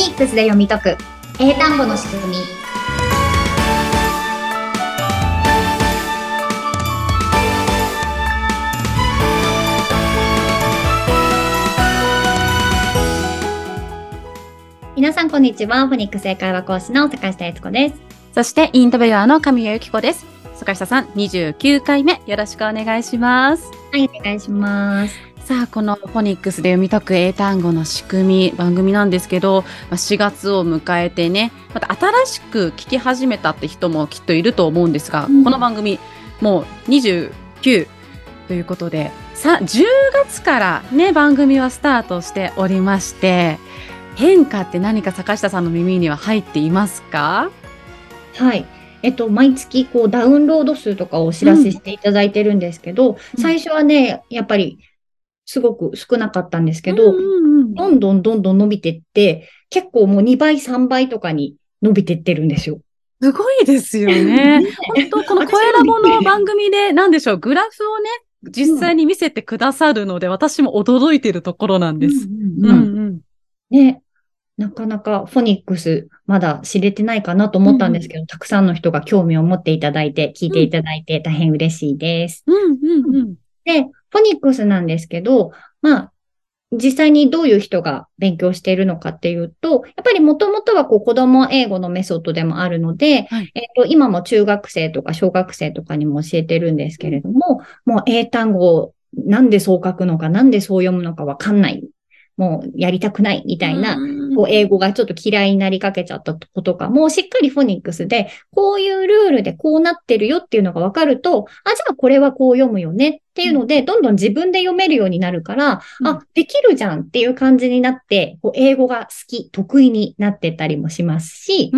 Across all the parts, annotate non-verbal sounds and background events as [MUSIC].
ニックスで読み解く。英単語の仕組み。皆さんこんにちは。フォニックス英会話講師の坂下悦子です。そしてインタビュアーの神谷由紀子です。坂下さん29回目。よろしくお願いします。はいお願いしますさあ、このフォニックスで読み解く英単語の仕組み、番組なんですけど、4月を迎えてね、また新しく聞き始めたって人もきっといると思うんですが、うん、この番組、もう29ということで、さ、10月からね、番組はスタートしておりまして、変化って何か坂下さんの耳には入っていますか？はい。えっと、毎月こうダウンロード数とかをお知らせしていただいてるんですけど、うん、最初はね、やっぱりすごく少なかったんですけど、うんうんうん、どんどんどんどん伸びてって、結構もう2倍、3倍とかに伸びてってるんですよ。すごいですよね。[LAUGHS] 本当この声ラボの番組で、なんでしょう、グラフをね、実際に見せてくださるので、うん、私も驚いてるところなんです。うんうん、ね。なかなかフォニックスまだ知れてないかなと思ったんですけど、うん、たくさんの人が興味を持っていただいて、聞いていただいて大変嬉しいです。うんうんうん、で、フォニックスなんですけど、まあ、実際にどういう人が勉強しているのかっていうと、やっぱりもともとはこう子供英語のメソッドでもあるので、はい、えっ、と、今も中学生とか小学生とかにも教えてるんですけれども、もう英単語なんでそう書くのか、なんでそう読むのかわかんないもうやりたくないみたいな、こう英語がちょっと嫌いになりかけちゃった子とかも、しっかりフォニックスで、こういうルールでこうなってるよっていうのがわかると、あ、じゃあこれはこう読むよねっていうので、どんどん自分で読めるようになるから、あ、できるじゃんっていう感じになって、こう英語が好き、得意になってったりもしますし、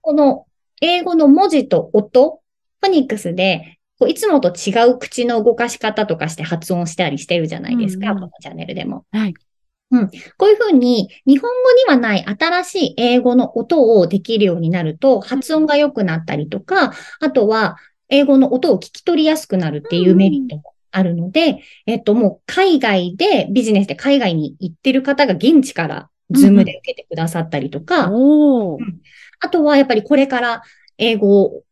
この英語の文字と音、フォニックスでこういつもと違う口の動かし方とかして発音したりしてるじゃないですか、うんうん、このチャンネルでも。はい。うん。こういうふうに、日本語にはない新しい英語の音をできるようになると、発音が良くなったりとか、あとは、英語の音を聞き取りやすくなるっていうメリットもあるので、えっと、もう海外で、ビジネスで海外に行ってる方が現地から Zoom で受けてくださったりとか、うん、あとはやっぱりこれから英語を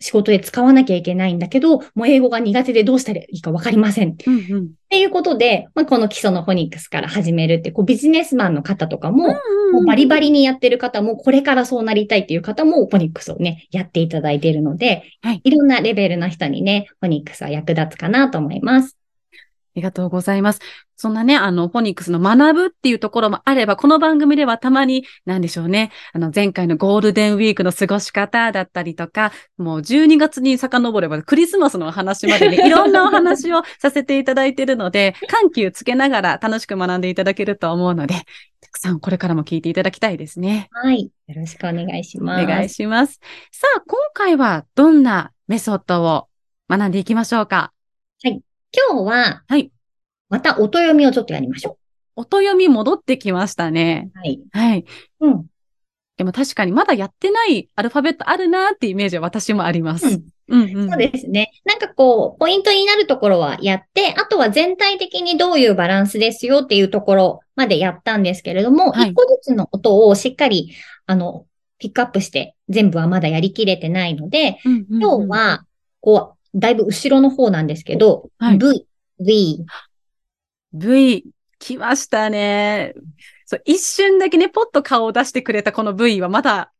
仕事で使わなきゃいけないんだけど、もう英語が苦手でどうしたらいいかわかりません。うんうん、っていうことで、まあ、この基礎のフォニックスから始めるって、こうビジネスマンの方とかも、うんうん、もうバリバリにやってる方も、これからそうなりたいっていう方も、フォニックスをね、やっていただいているので、はい、いろんなレベルの人にね、フォニックスは役立つかなと思います。ありがとうございます。そんなね、あの、フォニックスの学ぶっていうところもあれば、この番組ではたまに、なんでしょうね、あの、前回のゴールデンウィークの過ごし方だったりとか、もう12月に遡ればクリスマスのお話までね、[LAUGHS] いろんなお話をさせていただいているので、緩急つけながら楽しく学んでいただけると思うので、たくさんこれからも聞いていただきたいですね。はい。よろしくお願いします。お願いします。さあ、今回はどんなメソッドを学んでいきましょうか？はい。今日は、はい。また音読みをちょっとやりましょう。音読み戻ってきましたね。はい。はい。うん。でも確かにまだやってないアルファベットあるなってイメージは私もあります。うんうんうん、そうですね。なんかこう、ポイントになるところはやって、あとは全体的にどういうバランスですよっていうところまでやったんですけれども、一、はい、個ずつの音をしっかり、あの、ピックアップして全部はまだやりきれてないので、うんうんうん、今日は、こう、だいぶ後ろの方なんですけど、はい、V、V、V、来ましたね。そう、一瞬だけね、ポッと顔を出してくれたこの V はまだ、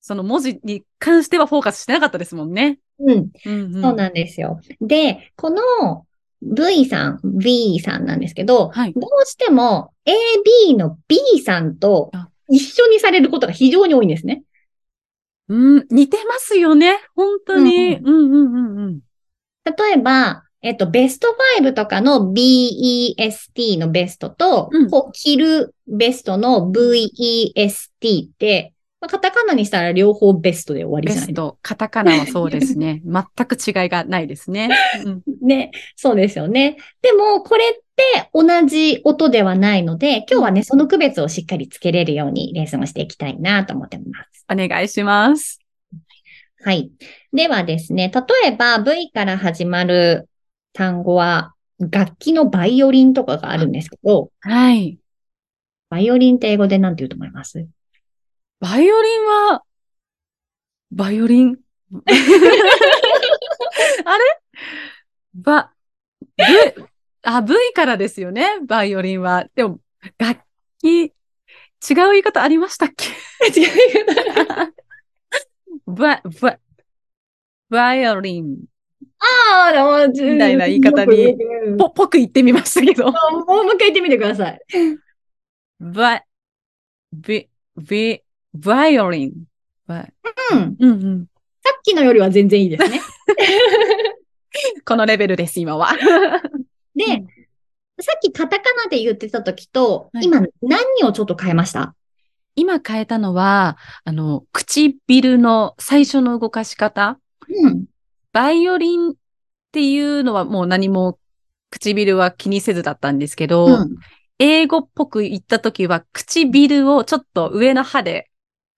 その文字に関してはフォーカスしてなかったですもんね。うん。うんうん、そうなんですよ。で、この V さん、V さんなんですけど、はい、どうしても AB の B さんと一緒にされることが非常に多いんですね。うん、似てますよね。本当に。うん、うん、うんうんうん例えば、えっと、ベスト5とかの BEST のベストと、うん、こう、着るベストの VEST って、まあ、カタカナにしたら両方ベストで終わりじゃない？ベスト。カタカナはそうですね。[LAUGHS] 全く違いがないですね。うん、ね、そうですよね。でも、これって同じ音ではないので、今日はね、その区別をしっかりつけれるようにレッスンをしていきたいなと思ってます。お願いします。はい。ではですね、例えば V から始まる単語は、楽器のバイオリンとかがあるんですけど、はい。バイオリンって英語で何て言うと思います？バイオリンは、バイオリン？[LAUGHS] あれ？ば、V、あ、V からですよね、バイオリンは。でも、楽器、違う言い方ありましたっけ？[LAUGHS] 違う言い方バ、バ、バイオリン。ああ、でも、みたいな言い方にぽ、ぽく言ってみましたけど。もうもう一回言ってみてください。バ、ビ、ビ、バイオリン。バイうん。うんうん。さっきのよりは全然いいですね。[LAUGHS] このレベルです、今は。で、うんさっきカタカナで言ってた時と、はい今何をちょっと変えました？今変えたのは、あの、唇の最初の動かし方。うん。バイオリンっていうのはもう何も唇は気にせずだったんですけど、うん。英語っぽく言った時は唇をちょっと上の歯で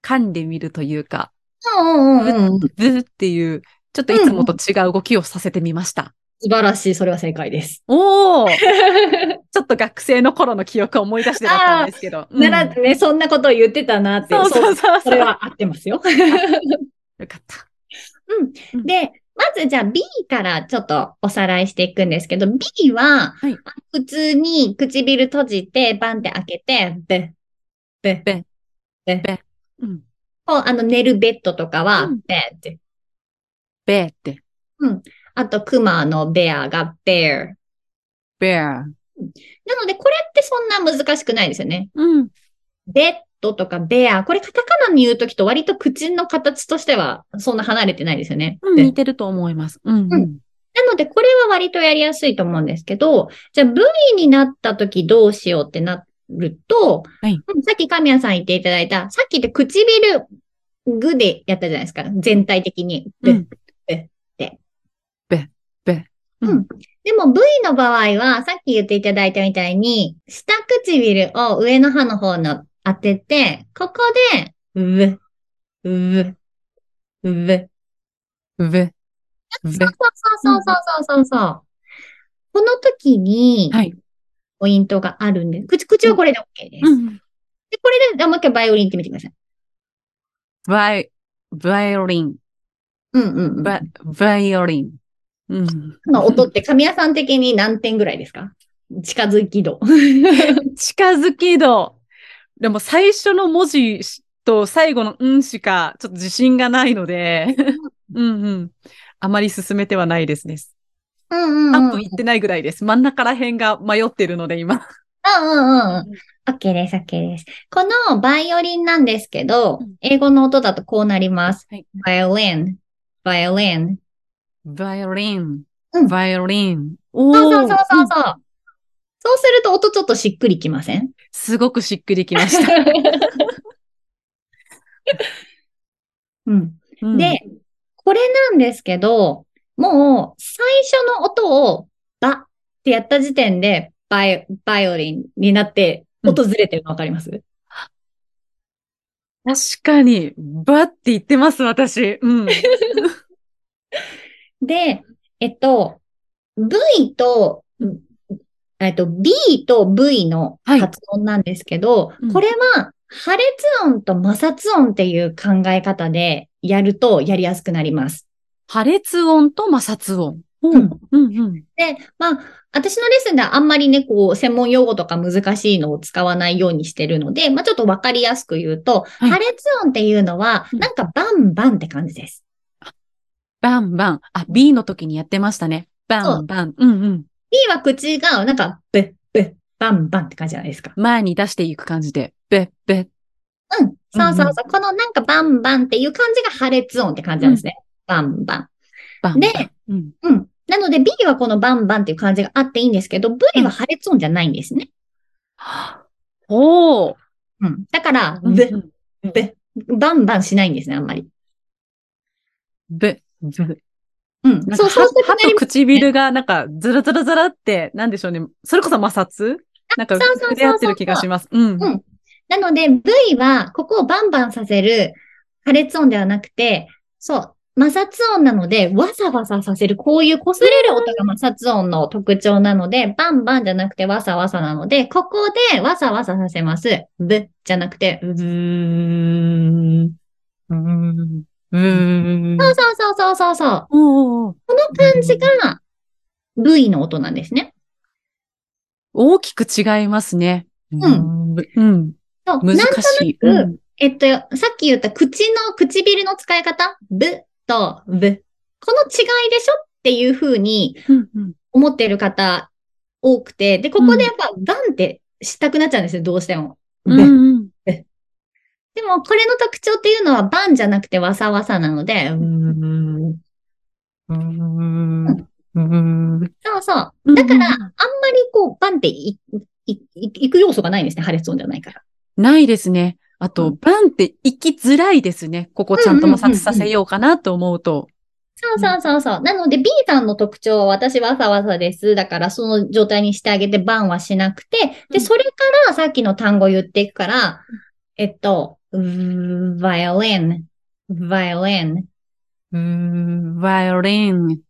噛んでみるというか、うんうんうん。っていう、ちょっといつもと違う動きをさせてみました。素晴らしい。それは正解です。おー [LAUGHS] ちょっっと学生の頃の記憶を思い出してだったんですけど。うんならね、そんなことを言ってたなって。そうそうそうそう。それは合ってますよ。よかった。うん。で、まずじゃあ B からちょっとおさらいしていくんですけど、B は、はい普通に唇閉じて、バンって開けて、べ、べ、べ、べ、べうん。こう、あの、寝るベッドとかはうん、ベって。ベーって。あと、クマのベアが bear。ベア。なので、これってそんな難しくないですよね。うん。ベッドとかベア。これカタカナに言うときと割と口の形としてはそんな離れてないですよね。うん、で似てると思います。うん、うん。うんなので、これは割とやりやすいと思うんですけど、じゃあ V になったときどうしようってなると、はいうんさっき神谷さん言っていただいた、さっきって唇、グでやったじゃないですか。全体的に。でうんうんでも V の場合は、さっき言っていただいたみたいに、下唇を上の歯の方の当てて、ここで、うぶ、うぶ、うぶ。べ、べ。そうそうそうそうそうそうそう。この時に、はい。ポイントがあるんで、口、口はこれで OK です。うん。で、これで、あもう一回バイオリンってみてください。バイ、バイオリン。うんうんうん。バ、バイオリン。うん。この音って神谷さん的に何点ぐらいですか？近づき度。[LAUGHS] 近づき度。でも最初の文字と最後のうんしかちょっと自信がないので、うんうん。あまり進めてはないですね。うんうんうん。3分いってないぐらいです。真ん中ら辺が迷ってるので今。うんうんうん。OK です、OK です。このバイオリンなんですけどうん、英語の音だとこうなります。はい。バイオリン、バイオリン。バイオリンうん。バイオリン。おそうそうそうそううんそう。そうすると音ちょっとしっくりきません？すごくしっくりきました。[LAUGHS] うん。うん、で、これなんですけど、もう最初の音をバってやった時点でバイバイオリンになって音ずれてるのわかります、確かに、バって言ってます、私。うん。[LAUGHS] で、えっと、V と、えっと、B と V のはい発音なんですけど、うんこれは破裂音と摩擦音っていう考え方でやるとやりやすくなります。破裂音と摩擦音。ううん。うん、うん。で、まあ、私のレッスンではあんまりね、こう、専門用語とか難しいのを使わないようにしてるので、まあ、ちょっとわかりやすく言うと、はい破裂音っていうのは、うんなんかバンバンって感じです。バンバン。あ、B の時にやってましたね。バンバン。うんうん。B は口が、なんか、ブッ、ブッ、バンバンって感じじゃないですか。前に出していく感じで、べっべっ。うん。そうそうそう。このなんかバンバンっていう感じが破裂音って感じなんですね。バンバン。バン。でうん。うん。なので B はこのバンバンっていう感じがあっていいんですけど、V は破裂音じゃないんですね。おー。うん。だから、ブブッ、バンバンしないんですね、あんまり。べ、べ。うん。そう、そう歯とと唇がなんかずらずらずらって、なんでしょうね。それこそ摩擦？なんか触れ合ってる気がします。うん。うんなので V はここをバンバンさせる破裂音ではなくて、そう、摩擦音なので、わさわささせる、こういう擦れる音が摩擦音の特徴なので、バンバンじゃなくてわさわさなので、ここでわさわささせます。ぶじゃなくて、うーん。うーん。うーん。そうそうそうそうそうそう。この感じが V の音なんですね。大きく違いますね。うんん。うん。そう難しい。なんとなくうんえっと、さっき言った口の、唇の使い方、ぶとぶ。この違いでしょっていう風にうんうん思っている方多くて、で、ここでやっぱバンってしたくなっちゃうんですよ、どうしても。ぶうんうんでも、これの特徴っていうのはバンじゃなくてわさわさなので、うーんうーんうーんそうそう。だから、あんまりこう、バンってい、い、い、いく要素がないんですね、破裂音じゃないから。ないですね。あうと、バンって行きづらいですね。ここちゃんと摩擦させようかなと思うと。そうそうそうそう。なので B さんの特徴は私わさわさです。だからその状態にしてあげてバンはしなくて、で、うんそれからさっきの単語言っていくから、えっと、violin, violin. うーん、バイオリン、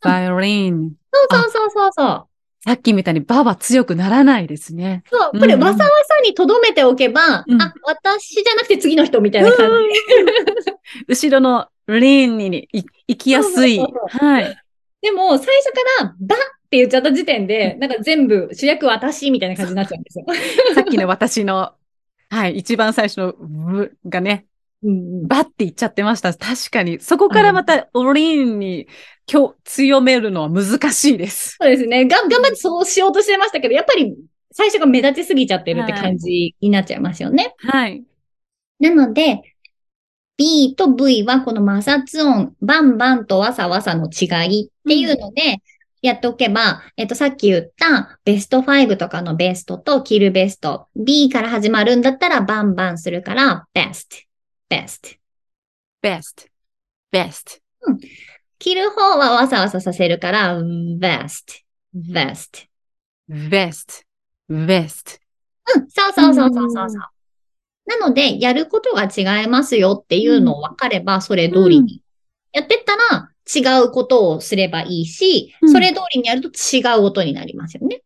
バイオリン。そうそうそうそうそう。さっきみたいにバは強くならないですね。そう、これわさわさに留めておけば、うんあ、私じゃなくて次の人みたいな感じ。[LAUGHS] 後ろのリンにい行きやすい。はい。でも、最初から、バって言っちゃった時点で、なんか全部主役私みたいな感じになっちゃうんですよ。[LAUGHS] さっきの私の、はい、一番最初のブがね、うんバって言っちゃってました。確かに。そこからまたリンに今日強めるのは難しいです。そうですね。が、頑張ってそうしようとしてましたけど、やっぱり最初が目立ちすぎちゃってるって感じになっちゃいますよね。はい。なので、B と V はこの摩擦音、バンバンとわさわさの違いっていうので、やっておけば、えっと、さっき言ったベスト5とかのベストとキルベスト。B から始まるんだったらバンバンするから、best, best。best, best. 切る方はわさわささせるから、vest, vest。best, best. うん、そうそうそうそうそうそう。なので、やることが違いますよっていうのを分かれば、それ通りにやってったら、違うことをすればいいし、うんそれ通りにやると違う音になりますよね。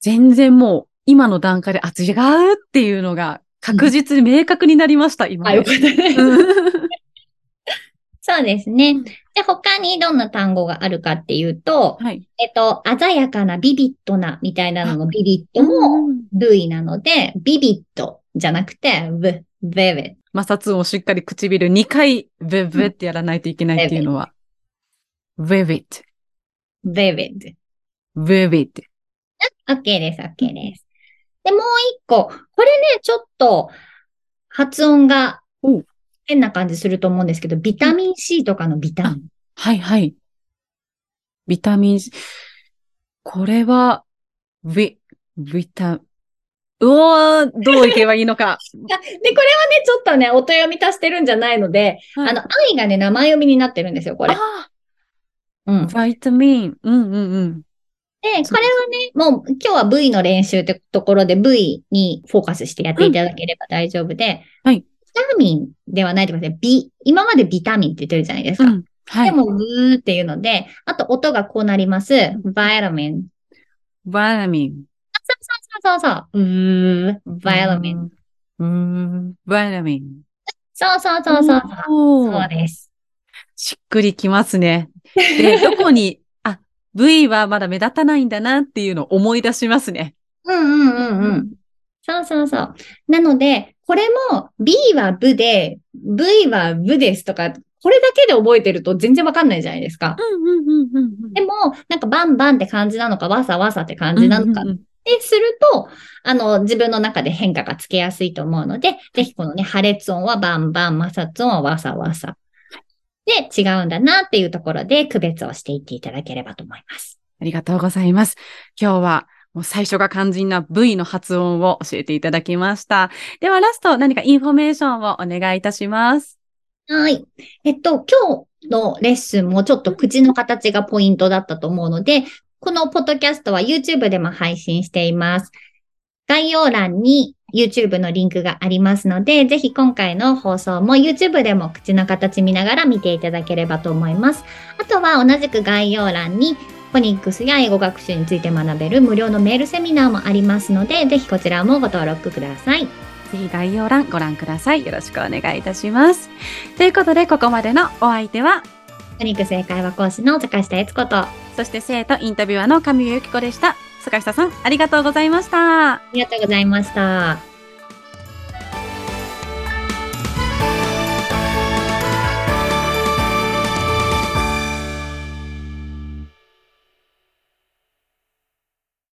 全然もう今の段階で、あ、違うっていうのが確実に明確になりました、今。あ、よかったね。うん [LAUGHS] そうですねうん。で、他にどんな単語があるかっていうと、はい。えっと、鮮やかなビビッドなみたいなののビビッドもうん V なので、ビビッドじゃなくて、v, vivid。摩擦音をしっかり唇2回、ブブってやらないといけないっていうのは。Vivid, vivid。vivid. OK です、OK です。で、もう一個。これね、ちょっと発音がお変な感じすると思うんですけど、ビタミン C とかのビタミン。はいはい。ビタミン C。これは、ビ、ビタ、うおー、どういけばいいのか。[LAUGHS] で、これはね、ちょっとね、音読み足してるんじゃないので、はいあの、愛がね、名前読みになってるんですよ、これ。あうん。ービタミン。うんうんうん。で、これはね、もう今日は V の練習ってところで V にフォーカスしてやっていただければ大丈夫で、はいビタミンではないでください。ビ、今までビタミンって言ってるじゃないですか。うん。はい。でも、ブーっていうので、あと音がこうなります。バイタミン。バタミン。そうそうそう。うー、バイタミン。。うん。バタミン。そうそうそうそうそうです。しっくりきますね。で、どこに、あ、V はまだ目立たないんだなっていうのを思い出しますね。うんうんうんうん。そうそうそう。なので、これも B はブで、V はブですとか、これだけで覚えてると全然わかんないじゃないですか。うんうんうんうんでも、なんかバンバンって感じなのか、わさわさって感じなのかってすると、あの、自分の中で変化がつけやすいと思うので、ぜひこのね、破裂音はバンバン、摩擦音はわさわさ。で、違うんだなっていうところで区別をしていっていただければと思います。ありがとうございます。今日はもう最初が肝心な V の発音を教えていただきました。ではラスト何かインフォメーションをお願いいたします。はい。えっと、今日のレッスンもちょっと口の形がポイントだったと思うので、このポッドキャストは YouTube でも配信しています。概要欄に YouTube のリンクがありますので、ぜひ今回の放送も YouTube でも口の形見ながら見ていただければと思います。あとは同じく概要欄にフォニックスや英語学習について学べる無料のメールセミナーもありますので、ぜひこちらもご登録ください。ぜひ概要欄ご覧ください。よろしくお願いいたします。ということで、ここまでのお相手は、フォニックス英会話講師の坂下悦子と、そして生徒インタビュアーの上由紀子でした。坂下さん、ありがとうございました。ありがとうございました。